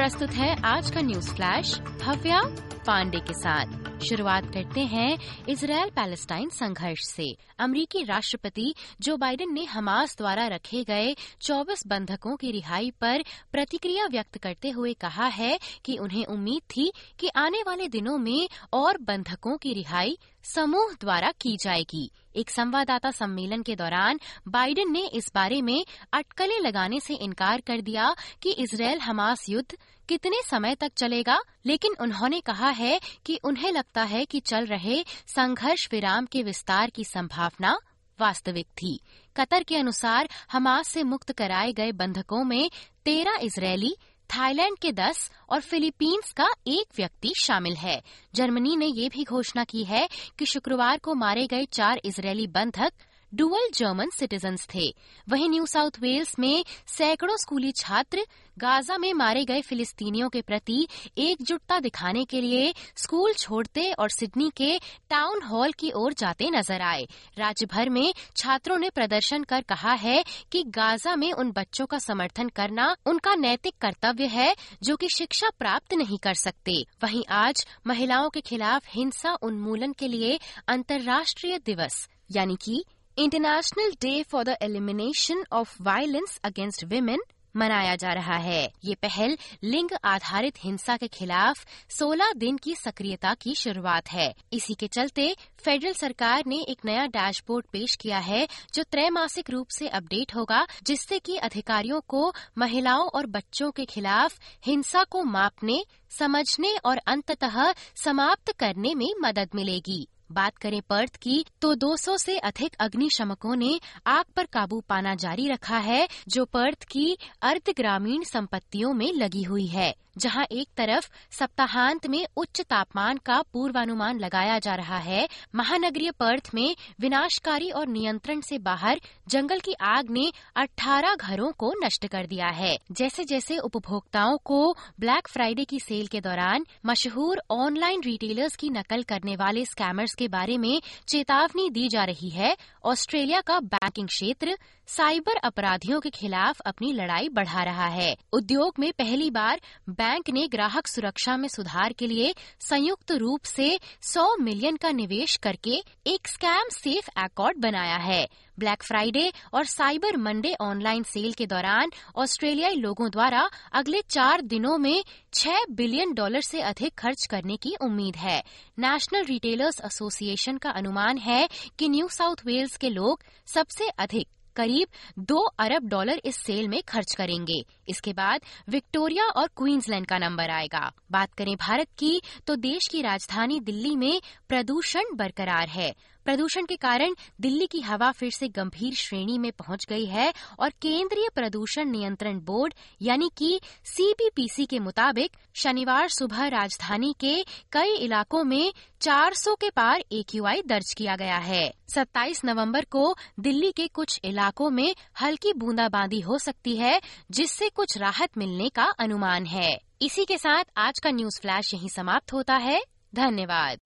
प्रस्तुत है आज का न्यूज़ फ्लैश भव्या पांडे के साथ। शुरुआत करते हैं इसराइल पैलेस्टाइन संघर्ष से। अमरीकी राष्ट्रपति जो बाइडेन ने हमास द्वारा रखे गए 24 बंधकों की रिहाई पर प्रतिक्रिया व्यक्त करते हुए कहा है कि उन्हें उम्मीद थी कि आने वाले दिनों में और बंधकों की रिहाई समूह द्वारा की जाएगी। एक संवाददाता सम्मेलन के दौरान बाइडेन ने इस बारे में अटकलें लगाने से इनकार कर दिया कि इसराइल हमास युद्ध कितने समय तक चलेगा, लेकिन उन्होंने कहा है कि उन्हें लगता है कि चल रहे संघर्ष विराम के विस्तार की संभावना वास्तविक थी। कतर के अनुसार हमास से मुक्त कराए गए बंधकों में तेरह इसराइली थाईलैंड के दस और फिलीपींस का एक व्यक्ति शामिल है। जर्मनी ने ये भी घोषणा की है कि शुक्रवार को मारे गए चार इसराइली बंधक डुअल जर्मन सिटीजन्स थे। वहीं न्यू साउथ वेल्स में सैकड़ों स्कूली छात्र गाजा में मारे गए फिलिस्तीनियों के प्रति एकजुटता दिखाने के लिए स्कूल छोड़ते और सिडनी के टाउन हॉल की ओर जाते नज़र आए। राज्य भर में छात्रों ने प्रदर्शन कर कहा है कि गाजा में उन बच्चों का समर्थन करना उनका नैतिक कर्तव्य है, जो कि शिक्षा प्राप्त नहीं कर सकते। वहीं आज महिलाओं के खिलाफ हिंसा उन्मूलन के लिए अंतर्राष्ट्रीय दिवस, यानी कि International Day for the Elimination of Violence Against Women मनाया जा रहा है। ये पहल लिंग आधारित हिंसा के खिलाफ 16 दिन की सक्रियता की शुरुआत है। इसी के चलते फेडरल सरकार ने एक नया डैशबोर्ड पेश किया है, जो त्रैमासिक रूप से अपडेट होगा, जिससे कि अधिकारियों को महिलाओं और बच्चों के खिलाफ हिंसा को मापने, समझने और अंततः समाप्त करने में मदद मिलेगी। बात करें पर्थ की तो 200 से अधिक अग्निशमकों ने आग पर काबू पाना जारी रखा है, जो पर्थ की अर्ध ग्रामीण संपत्तियों में लगी हुई है। जहाँ एक तरफ़ सप्ताहांत में उच्च तापमान का पूर्वानुमान लगाया जा रहा है, महानगरीय पर्थ में विनाशकारी और नियंत्रण से बाहर जंगल की आग ने 18 घरों को नष्ट कर दिया है। जैसे जैसे उपभोक्ताओं को ब्लैक फ्राइडे की सेल के दौरान मशहूर ऑनलाइन रिटेलर्स की नकल करने वाले स्कैमर्स के बारे में चेतावनी दी जा रही है, ऑस्ट्रेलिया का बैंकिंग क्षेत्र साइबर अपराधियों के खिलाफ अपनी लड़ाई बढ़ा रहा है। उद्योग में पहली बार बैंक ने ग्राहक सुरक्षा में सुधार के लिए संयुक्त रूप से 100 मिलियन का निवेश करके एक स्कैम सेफ़ अकॉर्ड बनाया है। ब्लैक फ्राइडे और साइबर मंडे ऑनलाइन सेल के दौरान ऑस्ट्रेलियाई लोगों द्वारा अगले चार दिनों में 6 बिलियन डॉलर से अधिक खर्च करने की उम्मीद है। नेशनल रिटेलर्स एसोसिएशन का अनुमान है कि न्यू साउथ वेल्स के लोग सबसे अधिक करीब दो अरब डॉलर इस सेल में खर्च करेंगे। इसके बाद विक्टोरिया और क्वींसलैंड का नंबर आएगा। बात करें भारत की तो देश की राजधानी दिल्ली में प्रदूषण बरकरार है। प्रदूषण के कारण दिल्ली की हवा फिर से गंभीर श्रेणी में पहुँच गई है और केंद्रीय प्रदूषण नियंत्रण बोर्ड, यानी कि सीबीपीसी के मुताबिक शनिवार सुबह राजधानी के कई इलाकों में 400 के पार एक्यूआई दर्ज किया गया है। 27 नवंबर को दिल्ली के कुछ इलाकों में हल्की बूंदाबांदी हो सकती है, जिससे कुछ राहत मिलने का अनुमान है। इसी के साथ आज का न्यूज़ फ्लैश यहीं समाप्त होता है। धन्यवाद।